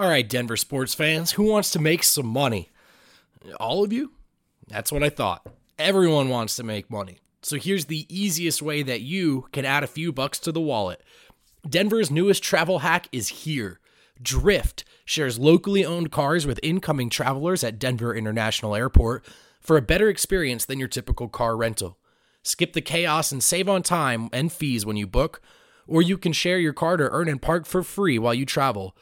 All right, Denver sports fans, who wants to make some money? All of you? That's what I thought. Everyone wants to make money. So here's the easiest way that you can add a few bucks to the wallet. Denver's newest travel hack is here. Drift shares locally owned cars with incoming travelers at Denver International Airport for a better experience than your typical car rental. Skip the chaos and save on time and fees when you book, or you can share your car to earn and park for free while you travel.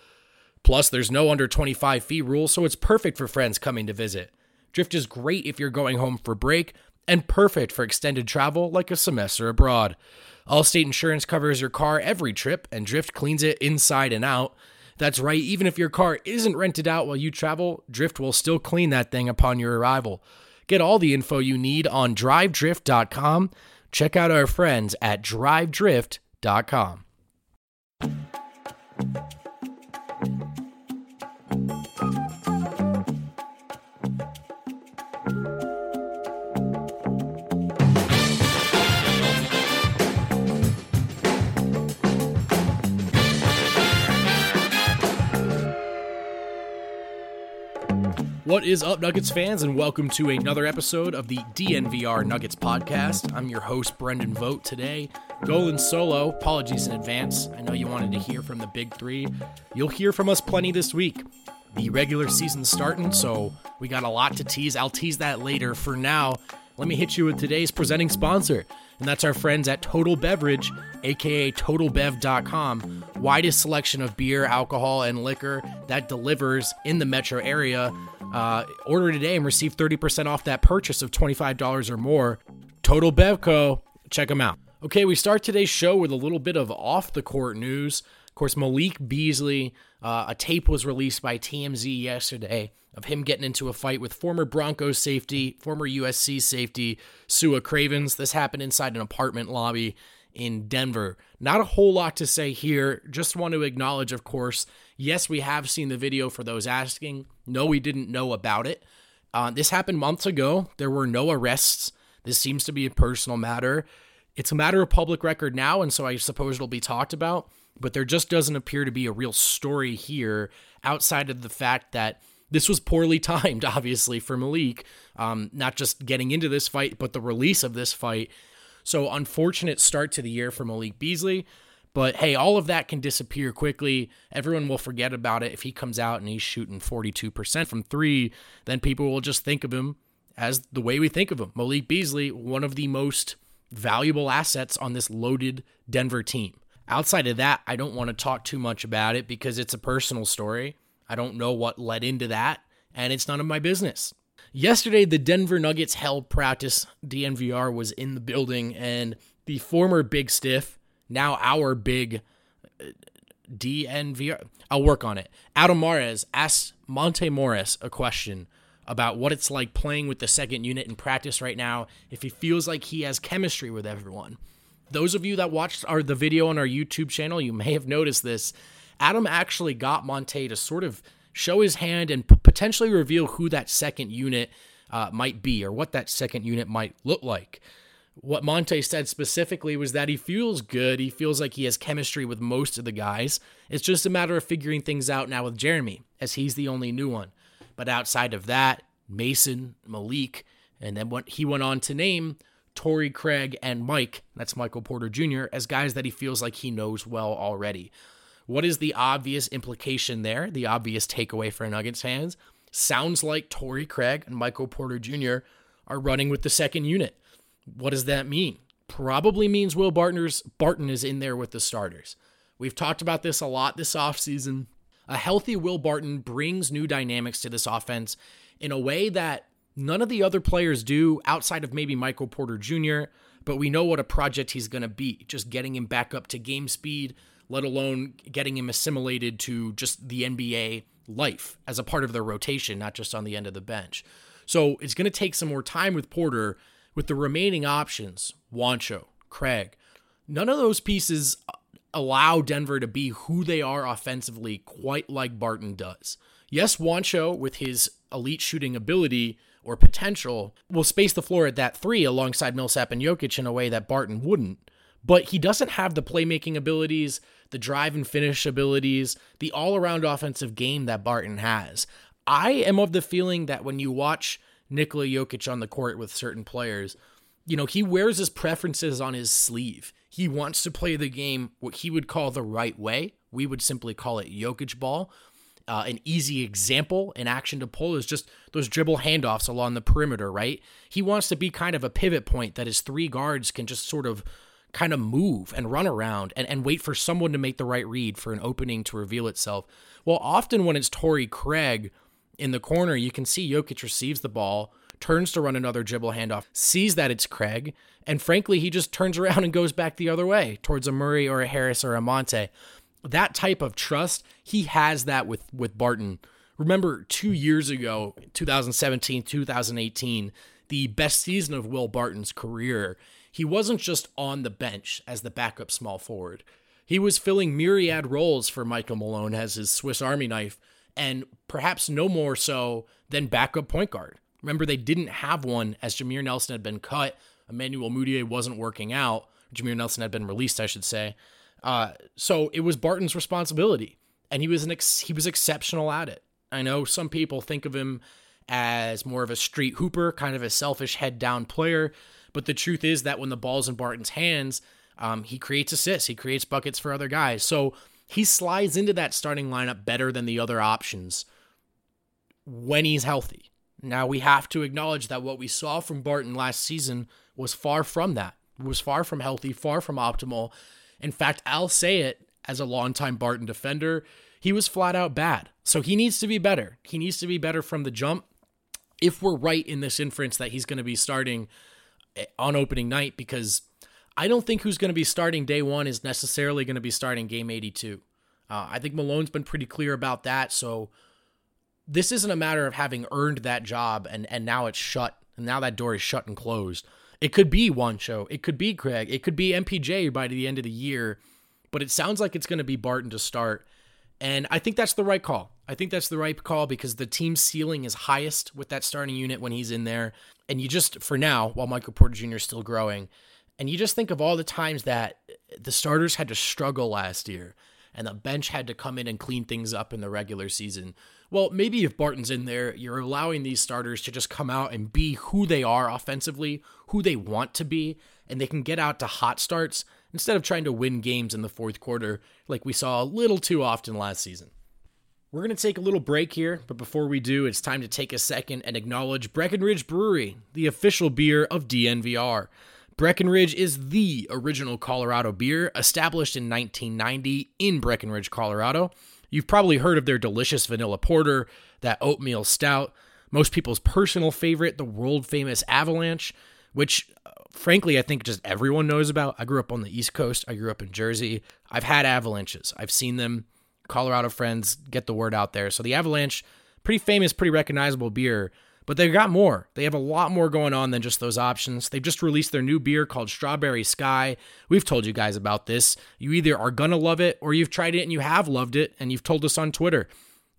Plus, there's no under 25 fee rule, so it's perfect for friends coming to visit. Drift is great if you're going home for break, and perfect for extended travel like a semester abroad. Allstate Insurance covers your car every trip, and Drift cleans it inside and out. That's right, even if your car isn't rented out while you travel, Drift will still clean that thing upon your arrival. Get all the info you need on drivedrift.com. Check out our friends at drivedrift.com. What is up, Nuggets fans, and welcome to another episode of the DNVR Nuggets podcast. I'm your host, Brendan Vogt. Today, Golan solo. Apologies in advance. I know you wanted to hear from the big three. You'll hear from us plenty this week. The regular season's starting, so we got a lot to tease. I'll tease that later. For now, let me hit you with today's presenting sponsor, and that's our friends at Total Beverage, aka TotalBev.com. Widest selection of beer, alcohol, and liquor that delivers in the metro area. Uh, order today and receive 30% off that purchase of $25 or more. TotalBev.com, check them out. Okay, we start today's show with a little bit of off the court news. Of course, Malik Beasley, uh, a tape was released by TMZ yesterday of him getting into a fight with former Broncos safety, former USC safety, Sua Cravens. This happened inside an apartment lobby in Denver. Not a whole lot to say here. Just want to acknowledge, of course, yes, we have seen the video for those asking. No, we didn't know about it. Uh, this happened months ago. There were no arrests. This seems to be a personal matter. It's a matter of public record now, and so I suppose it'll be talked about. But there just doesn't appear to be a real story here outside of the fact that this was poorly timed, obviously, for Malik. Um, not just getting into this fight, but the release of this fight so, unfortunate start to the year for Malik Beasley. But hey, all of that can disappear quickly. Everyone will forget about it. If he comes out and he's shooting 42% from three, then people will just think of him as the way we think of him. Malik Beasley, one of the most valuable assets on this loaded Denver team. Outside of that, I don't want to talk too much about it because it's a personal story. I don't know what led into that, and it's none of my business. Yesterday, the Denver Nuggets held practice. DNVR was in the building, and the former Big Stiff, now our big uh, DNVR, I'll work on it. Adam Mares asked Monte Morris a question about what it's like playing with the second unit in practice right now, if he feels like he has chemistry with everyone. Those of you that watched our the video on our YouTube channel, you may have noticed this. Adam actually got Monte to sort of show his hand and p- potentially reveal who that second unit uh, might be or what that second unit might look like. What Monte said specifically was that he feels good. He feels like he has chemistry with most of the guys. It's just a matter of figuring things out now with Jerami, as he's the only new one. But outside of that, Mason, Malik, and then what he went on to name Torrey Craig and Mike, that's Michael Porter Jr., as guys that he feels like he knows well already. What is the obvious implication there? The obvious takeaway for Nuggets fans? Sounds like Torrey Craig and Michael Porter Jr. are running with the second unit. What does that mean? Probably means Will Barton's, Barton is in there with the starters. We've talked about this a lot this offseason. A healthy Will Barton brings new dynamics to this offense in a way that none of the other players do outside of maybe Michael Porter Jr., but we know what a project he's going to be. Just getting him back up to game speed, let alone getting him assimilated to just the NBA life as a part of their rotation, not just on the end of the bench. So it's going to take some more time with Porter with the remaining options, Juancho, Craig. None of those pieces allow Denver to be who they are offensively, quite like Barton does. Yes, Juancho, with his elite shooting ability or potential, will space the floor at that three alongside Millsap and Jokic in a way that Barton wouldn't. but he doesn't have the playmaking abilities, the drive and finish abilities, the all around offensive game that Barton has. I am of the feeling that when you watch Nikola Jokic on the court with certain players, you know, he wears his preferences on his sleeve. He wants to play the game what he would call the right way. We would simply call it Jokic ball. Uh, an easy example in action to pull is just those dribble handoffs along the perimeter, right? He wants to be kind of a pivot point that his three guards can just sort of kind of move and run around and, and wait for someone to make the right read for an opening to reveal itself. Well, often when it's Torrey Craig in the corner, you can see Jokic receives the ball, turns to run another dribble handoff, sees that it's Craig, and frankly, he just turns around and goes back the other way towards a Murray or a Harris or a Monte. That type of trust, he has that with with Barton. Remember, two years ago, 2017, 2018, the best season of Will Barton's career, he wasn't just on the bench as the backup small forward. He was filling myriad roles for Michael Malone as his Swiss Army knife, and perhaps no more so than backup point guard. Remember, they didn't have one as Jameer Nelson had been cut. Emmanuel Mudiay wasn't working out. Jameer Nelson had been released, I should say. Uh, so it was Barton's responsibility, and he was an ex- he was exceptional at it. I know some people think of him as more of a street hooper, kind of a selfish head down player, but the truth is that when the ball's in Barton's hands, um, he creates assists, he creates buckets for other guys. So he slides into that starting lineup better than the other options when he's healthy. Now we have to acknowledge that what we saw from Barton last season was far from that. Was far from healthy, far from optimal. In fact, I'll say it as a longtime Barton defender, he was flat out bad. So he needs to be better. He needs to be better from the jump. If we're right in this inference that he's going to be starting eh, on opening night, because I don't think who's going to be starting day one is necessarily going to be starting game 82. Uh, I think Malone's been pretty clear about that. So this isn't a matter of having earned that job and and now it's shut and now that door is shut and closed. It could be Juancho. it could be Craig, it could be MPJ by the end of the year, but it sounds like it's going to be Barton to start. And I think that's the right call. I think that's the right call because the team's ceiling is highest with that starting unit when he's in there. And you just, for now, while Michael Porter Jr. is still growing, and you just think of all the times that the starters had to struggle last year and the bench had to come in and clean things up in the regular season well, maybe if Barton's in there, you're allowing these starters to just come out and be who they are offensively, who they want to be, and they can get out to hot starts instead of trying to win games in the fourth quarter like we saw a little too often last season. We're going to take a little break here, but before we do, it's time to take a second and acknowledge Breckenridge Brewery, the official beer of DNVR. Breckenridge is the original Colorado beer, established in 1990 in Breckenridge, Colorado. You've probably heard of their delicious vanilla porter, that oatmeal stout, most people's personal favorite, the world famous Avalanche, which uh, frankly I think just everyone knows about. I grew up on the East Coast, I grew up in Jersey. I've had avalanches, I've seen them. Colorado friends get the word out there. So the Avalanche, pretty famous, pretty recognizable beer. But they've got more. They have a lot more going on than just those options. They've just released their new beer called Strawberry Sky. We've told you guys about this. You either are going to love it or you've tried it and you have loved it and you've told us on Twitter.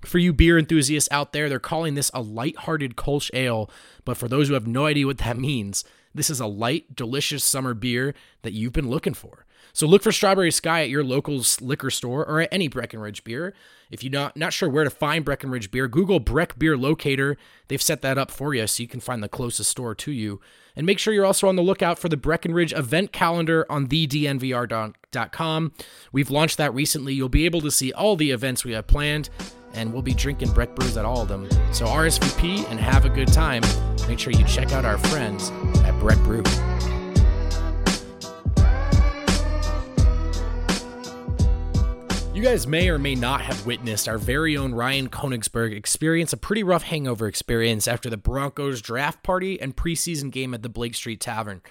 For you beer enthusiasts out there, they're calling this a light-hearted Kolsch ale, but for those who have no idea what that means, this is a light, delicious summer beer that you've been looking for. So look for Strawberry Sky at your local liquor store or at any Breckenridge beer. If you're not, not sure where to find Breckenridge beer, Google Breck Beer Locator. They've set that up for you so you can find the closest store to you. And make sure you're also on the lookout for the Breckenridge event calendar on thednvr.com. We've launched that recently. You'll be able to see all the events we have planned, and we'll be drinking Breck brews at all of them. So RSVP and have a good time. Make sure you check out our friends at Breck Brew. You guys may or may not have witnessed our very own Ryan Koenigsberg experience a pretty rough hangover experience after the Broncos draft party and preseason game at the Blake Street Tavern.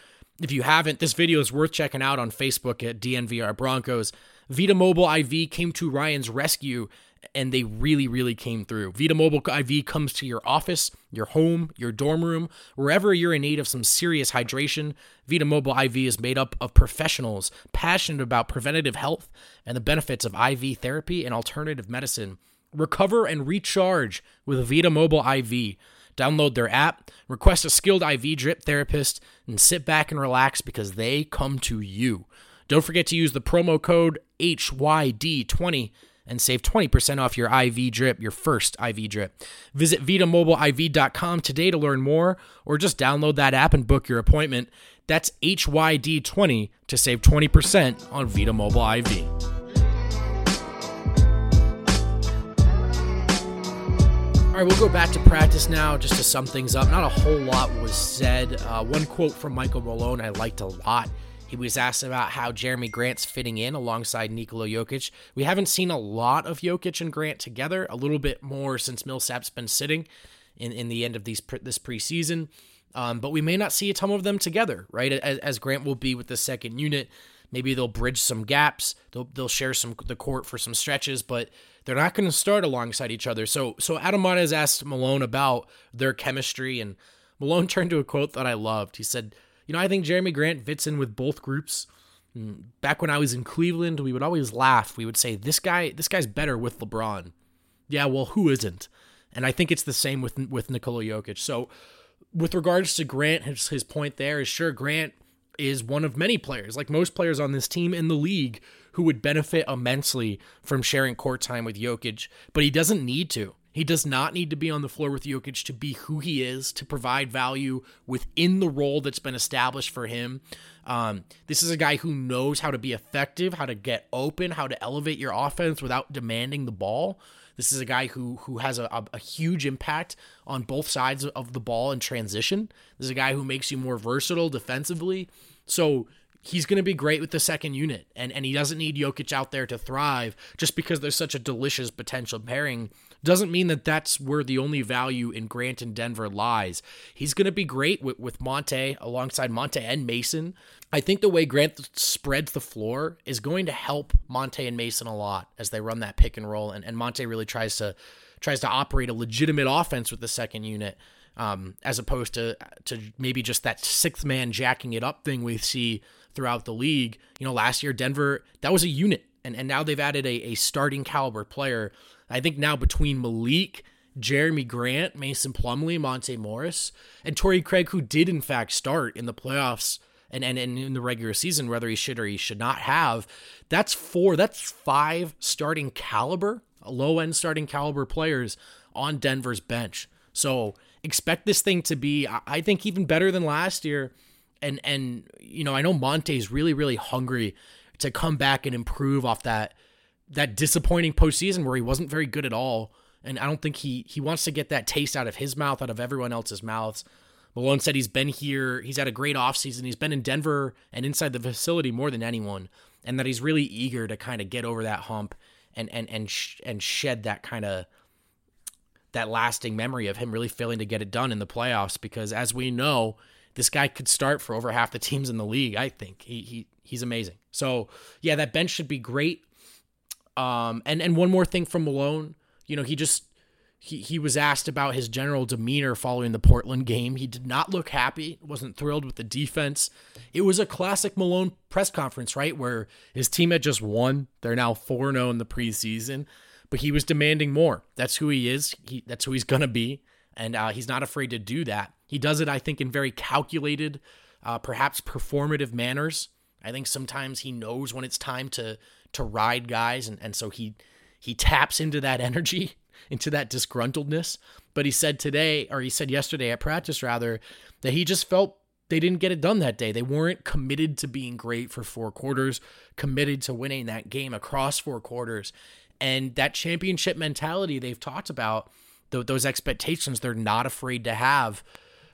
If you haven't, this video is worth checking out on Facebook at DNVR Broncos. Vita Mobile IV came to Ryan's rescue and they really, really came through. Vita Mobile IV comes to your office, your home, your dorm room, wherever you're in need of some serious hydration. Vita Mobile IV is made up of professionals passionate about preventative health and the benefits of IV therapy and alternative medicine. Recover and recharge with Vita Mobile IV. Download their app, request a skilled IV drip therapist, and sit back and relax because they come to you. Don't forget to use the promo code HYD20 and save 20% off your IV drip, your first IV drip. Visit VitaMobileIV.com today to learn more, or just download that app and book your appointment. That's HYD20 to save 20% on Vita Mobile IV. All right, we'll go back to practice now just to sum things up. Not a whole lot was said. Uh, one quote from Michael Malone I liked a lot. He was asked about how Jerami Grant's fitting in alongside Nikola Jokic. We haven't seen a lot of Jokic and Grant together, a little bit more since Millsap's been sitting in, in the end of these this preseason. Um, but we may not see a ton of them together, right? As, as Grant will be with the second unit. Maybe they'll bridge some gaps. They'll, they'll share some the court for some stretches, but they're not going to start alongside each other. So so Adam has asked Malone about their chemistry, and Malone turned to a quote that I loved. He said, "You know, I think Jerami Grant fits in with both groups." Mm, back when I was in Cleveland, we would always laugh. We would say, "This guy, this guy's better with LeBron." Yeah, well, who isn't? And I think it's the same with with Nikola Jokic. So, with regards to Grant, his, his point there is sure Grant is one of many players, like most players on this team in the league, who would benefit immensely from sharing court time with Jokic, but he doesn't need to. He does not need to be on the floor with Jokic to be who he is, to provide value within the role that's been established for him. Um, this is a guy who knows how to be effective, how to get open, how to elevate your offense without demanding the ball. This is a guy who who has a, a, a, huge impact on both sides of the ball in transition. This is a guy who makes you more versatile defensively. So he's going to be great with the second unit, and, and he doesn't need Jokic out there to thrive just because there's such a delicious potential pairing. Doesn't mean that that's where the only value in Grant and Denver lies. He's going to be great with, with Monte alongside Monte and Mason. I think the way Grant spreads the floor is going to help Monte and Mason a lot as they run that pick and roll, and, and Monte really tries to tries to operate a legitimate offense with the second unit um, as opposed to to maybe just that sixth man jacking it up thing we see throughout the league. You know, last year Denver that was a unit, and and now they've added a, a starting caliber player. I think now between Malik. Jerami Grant, Mason Plumlee, Monte Morris, and Torrey Craig, who did in fact start in the playoffs and, and, and in the regular season, whether he should or he should not have. That's four, that's five starting caliber, low end starting caliber players on Denver's bench. So expect this thing to be, I think, even better than last year. And and you know, I know Monte's really really hungry to come back and improve off that that disappointing postseason where he wasn't very good at all. And I don't think he he wants to get that taste out of his mouth, out of everyone else's mouths. Malone said he's been here, he's had a great offseason. He's been in Denver and inside the facility more than anyone, and that he's really eager to kind of get over that hump and and and sh- and shed that kind of that lasting memory of him really failing to get it done in the playoffs because as we know, this guy could start for over half the teams in the league, I think. He he he's amazing. So, yeah, that bench should be great. Um and and one more thing from Malone, you know, he just he, he was asked about his general demeanor following the Portland game. He did not look happy, wasn't thrilled with the defense. It was a classic Malone press conference, right? Where his team had just won. They're now 4 0 in the preseason but he was demanding more. That's who he is. He, that's who he's to be. And uh, he's not afraid to do that. He does it, I think, in very calculated, uh, perhaps performative manners. I think sometimes he knows when it's time to to ride guys, and, and so he he taps into that energy, into that disgruntledness. But he said today, or he said yesterday at practice rather, that he just felt they didn't get it done that day. They weren't committed to being great for four quarters, committed to winning that game across four quarters. And that championship mentality they've talked about, th- those expectations they're not afraid to have.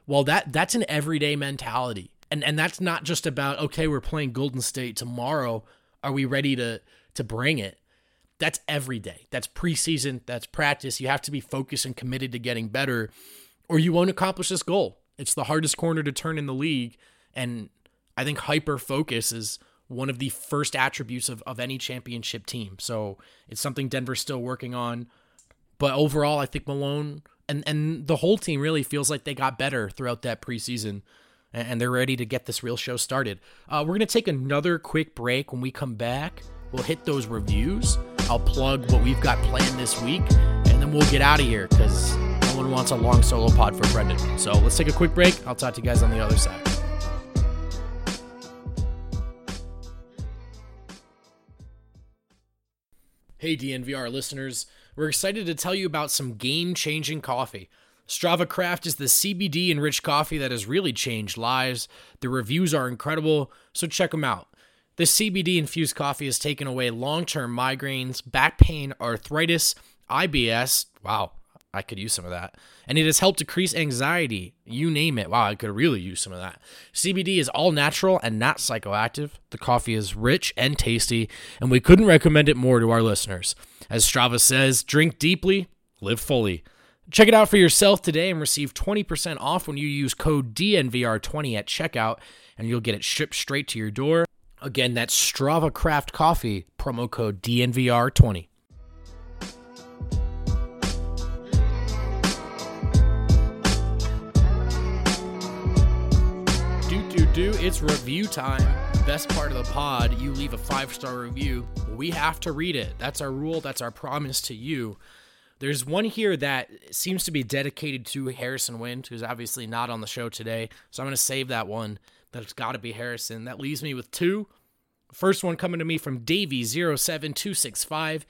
Well, that that's an everyday mentality. And and that's not just about okay, we're playing Golden State tomorrow. Are we ready to to bring it? That's every day. That's preseason, that's practice. You have to be focused and committed to getting better or you won't accomplish this goal. It's the hardest corner to turn in the league and I think hyper focus is one of the first attributes of, of any championship team. So it's something Denver's still working on. But overall, I think Malone and, and the whole team really feels like they got better throughout that preseason and they're ready to get this real show started. Uh, we're going to take another quick break. When we come back, we'll hit those reviews. I'll plug what we've got planned this week, and then we'll get out of here because no one wants a long solo pod for Brendan. So let's take a quick break. I'll talk to you guys on the other side. Hey, DNVR listeners, we're excited to tell you about some game changing coffee. Strava Craft is the CBD enriched coffee that has really changed lives. The reviews are incredible, so check them out. This CBD infused coffee has taken away long term migraines, back pain, arthritis, IBS. Wow, I could use some of that. And it has helped decrease anxiety. You name it. Wow, I could really use some of that. CBD is all natural and not psychoactive. The coffee is rich and tasty, and we couldn't recommend it more to our listeners. As Strava says, drink deeply, live fully. Check it out for yourself today and receive 20% off when you use code DNVR20 at checkout, and you'll get it shipped straight to your door. Again, that's Strava Craft Coffee, promo code DNVR20. do, do, do. it's review time. Best part of the pod, you leave a five star review. We have to read it. That's our rule, that's our promise to you. There's one here that seems to be dedicated to Harrison Wind, who's obviously not on the show today. So I'm going to save that one. That's got to be Harrison. That leaves me with two. First one coming to me from Davey07265.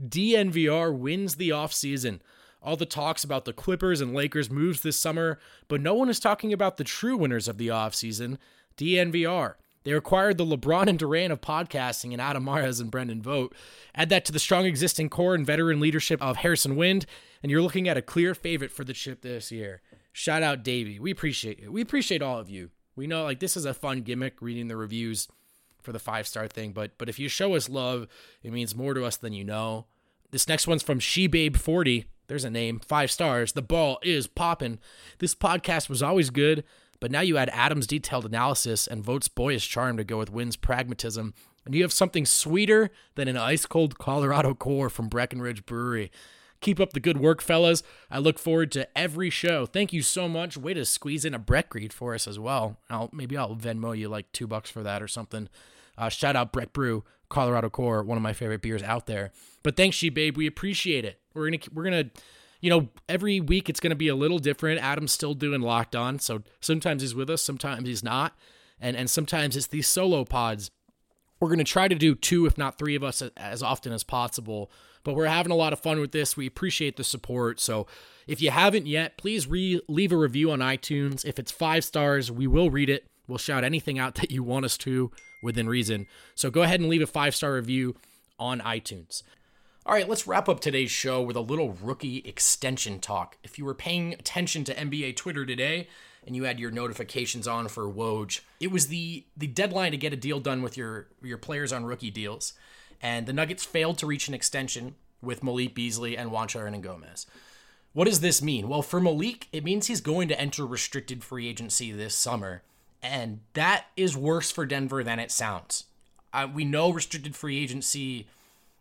DNVR wins the offseason all the talks about the Clippers and Lakers moves this summer, but no one is talking about the true winners of the offseason, DNVR. They acquired the LeBron and Durant of podcasting and Adam and Brendan Vogt. Add that to the strong existing core and veteran leadership of Harrison Wind, and you're looking at a clear favorite for the chip this year. Shout out Davey. We appreciate it. We appreciate all of you. We know like this is a fun gimmick reading the reviews for the five star thing, but but if you show us love, it means more to us than you know. This next one's from SheBabe40. There's a name, five stars. The ball is popping. This podcast was always good, but now you add Adam's detailed analysis and Vogt's boyish charm to go with Wind's pragmatism, and you have something sweeter than an ice cold Colorado core from Breckenridge Brewery. Keep up the good work, fellas. I look forward to every show. Thank you so much. Way to squeeze in a Breck greed for us as well. I'll maybe I'll Venmo you like two bucks for that or something. Uh, shout out Breck Brew, Colorado Core, one of my favorite beers out there. But thanks, She Babe. We appreciate it. We're gonna we're gonna you know, every week it's going to be a little different. Adam's still doing locked on, so sometimes he's with us, sometimes he's not, and and sometimes it's these solo pods. We're going to try to do two, if not three of us, as often as possible. But we're having a lot of fun with this. We appreciate the support. So if you haven't yet, please re- leave a review on iTunes. If it's five stars, we will read it. We'll shout anything out that you want us to within reason. So go ahead and leave a five star review on iTunes. All right, let's wrap up today's show with a little rookie extension talk. If you were paying attention to NBA Twitter today and you had your notifications on for Woj, it was the the deadline to get a deal done with your your players on rookie deals, and the Nuggets failed to reach an extension with Malik Beasley and Juancho Hernangomez. What does this mean? Well, for Malik, it means he's going to enter restricted free agency this summer, and that is worse for Denver than it sounds. Uh, we know restricted free agency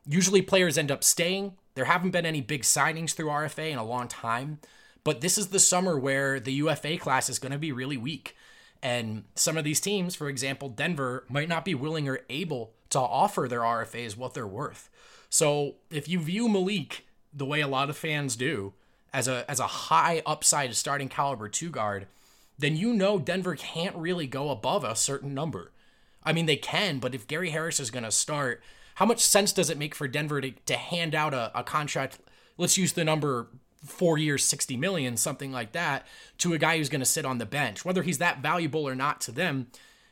Usually players end up staying. There haven't been any big signings through RFA in a long time, but this is the summer where the UFA class is going to be really weak. And some of these teams, for example, Denver, might not be willing or able to offer their RFAs what they're worth. So if you view Malik the way a lot of fans do, as a as a high upside starting caliber two guard, then you know Denver can't really go above a certain number. I mean, they can, but if Gary Harris is going to start how much sense does it make for Denver to, to hand out a, a contract? Let's use the number four years, 60 million, something like that, to a guy who's going to sit on the bench. Whether he's that valuable or not to them,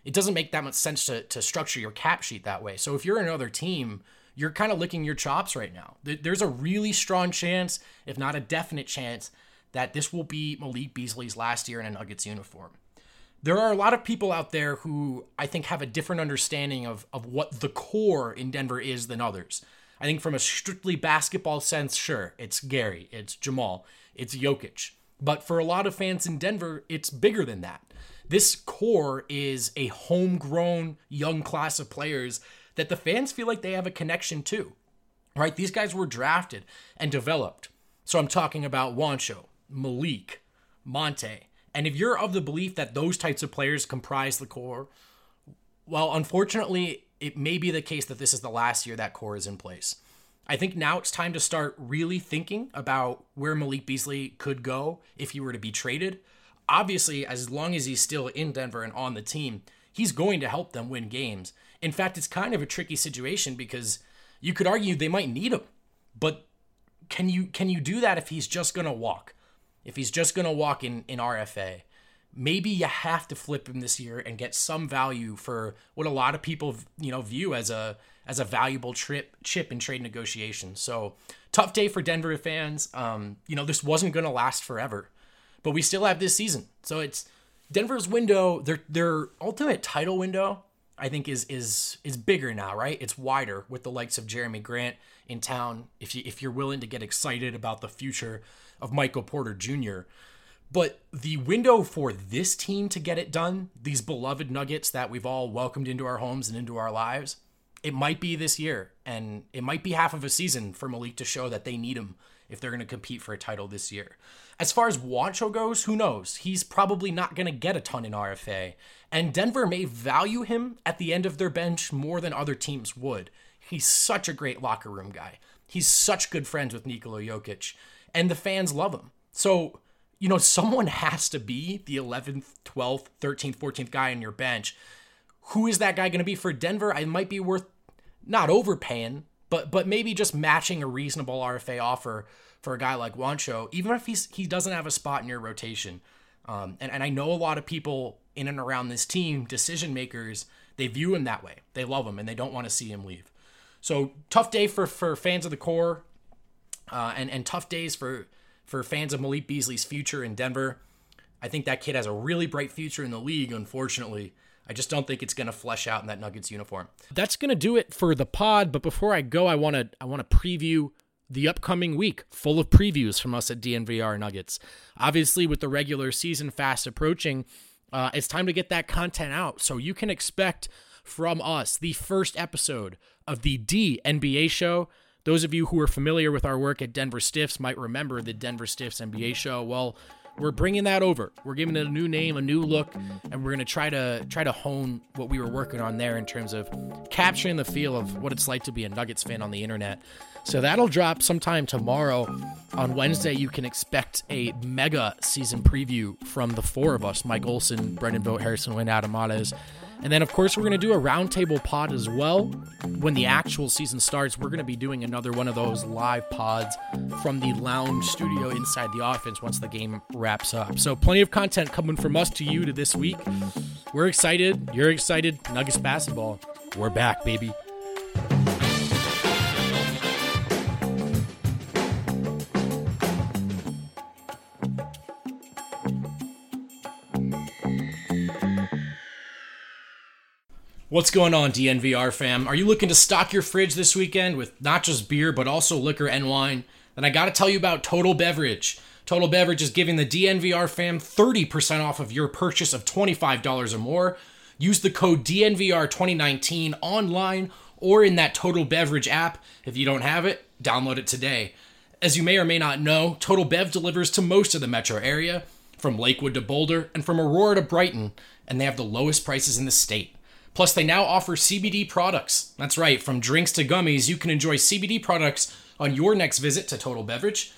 it doesn't make that much sense to, to structure your cap sheet that way. So if you're another team, you're kind of licking your chops right now. There's a really strong chance, if not a definite chance, that this will be Malik Beasley's last year in a Nuggets uniform there are a lot of people out there who I think have a different understanding of, of what the core in Denver is than others. I think from a strictly basketball sense, sure, it's Gary, it's Jamal, it's Jokic. But for a lot of fans in Denver, it's bigger than that. This core is a homegrown young class of players that the fans feel like they have a connection to. Right? These guys were drafted and developed. So I'm talking about Juancho, Malik, Monte, and if you're of the belief that those types of players comprise the core, well, unfortunately, it may be the case that this is the last year that core is in place. I think now it's time to start really thinking about where Malik Beasley could go if he were to be traded. Obviously, as long as he's still in Denver and on the team, he's going to help them win games. In fact, it's kind of a tricky situation because You could argue they might need him, but can you can you do that if he's just gonna walk? If he's just gonna walk in in RFA, maybe you have to flip him this year and get some value for what a lot of people you know view as a as a valuable trip chip in trade negotiations. So tough day for Denver fans. Um, you know this wasn't gonna last forever, but we still have this season. So it's Denver's window, their their ultimate title window, I think is is is bigger now, right? It's wider with the likes of Jerami Grant in town. If you if you're willing to get excited about the future of Michael Porter Jr. But the window for this team to get it done, these beloved Nuggets that we've all welcomed into our homes and into our lives, it might be this year, and it might be half of a season for Malik to show that they need him if they're going to compete for a title this year. As far as Juancho goes, who knows? He's probably not going to get a ton in RFA, and Denver may value him at the end of their bench more than other teams would. He's such a great locker room guy. He's such good friends with Nikola Jokic, and the fans love him. So, you know, someone has to be the 11th, 12th, 13th, 14th guy on your bench. Who is that guy going to be for Denver? I might be worth not overpaying, but but maybe just matching a reasonable RFA offer for a guy like Juancho, even if he's he doesn't have a spot in your rotation. Um, and, and I know a lot of people in and around this team, decision makers, they view him that way. They love him and they don't want to see him leave. So tough day for for fans of the core, uh, and and tough days for for fans of Malik Beasley's future in Denver. I think that kid has a really bright future in the league. Unfortunately, I just don't think it's going to flesh out in that Nuggets uniform. That's going to do it for the pod. But before I go, I want to I want to preview the upcoming week, full of previews from us at DNVR Nuggets. Obviously, with the regular season fast approaching, uh, it's time to get that content out. So you can expect from us the first episode of the DNBA show. Those of you who are familiar with our work at Denver Stiffs might remember the Denver Stiffs NBA show. Well, we're bringing that over. We're giving it a new name, a new look, and we're going to try to try to hone what we were working on there in terms of capturing the feel of what it's like to be a Nuggets fan on the internet. So that'll drop sometime tomorrow. On Wednesday, you can expect a mega season preview from the four of us Mike Olson, Brendan Vogt, Harrison Wind, Adam. And then, of course, we're going to do a roundtable pod as well. When the actual season starts, we're going to be doing another one of those live pods from the lounge studio inside the offense once the game wraps up. So, plenty of content coming from us to you to this week. We're excited. You're excited. Nuggets basketball. We're back, baby. What's going on, DNVR fam? Are you looking to stock your fridge this weekend with not just beer, but also liquor and wine? Then I gotta tell you about Total Beverage. Total Beverage is giving the DNVR fam 30% off of your purchase of $25 or more. Use the code DNVR2019 online or in that Total Beverage app. If you don't have it, download it today. As you may or may not know, Total Bev delivers to most of the metro area, from Lakewood to Boulder, and from Aurora to Brighton, and they have the lowest prices in the state. Plus, they now offer CBD products. That's right, from drinks to gummies, you can enjoy CBD products on your next visit to Total Beverage.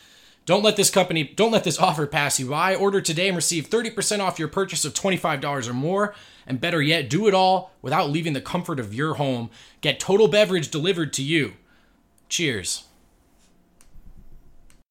Don't let this company, don't let this offer pass you by. Order today and receive 30% off your purchase of $25 or more. And better yet, do it all without leaving the comfort of your home. Get Total Beverage delivered to you. Cheers.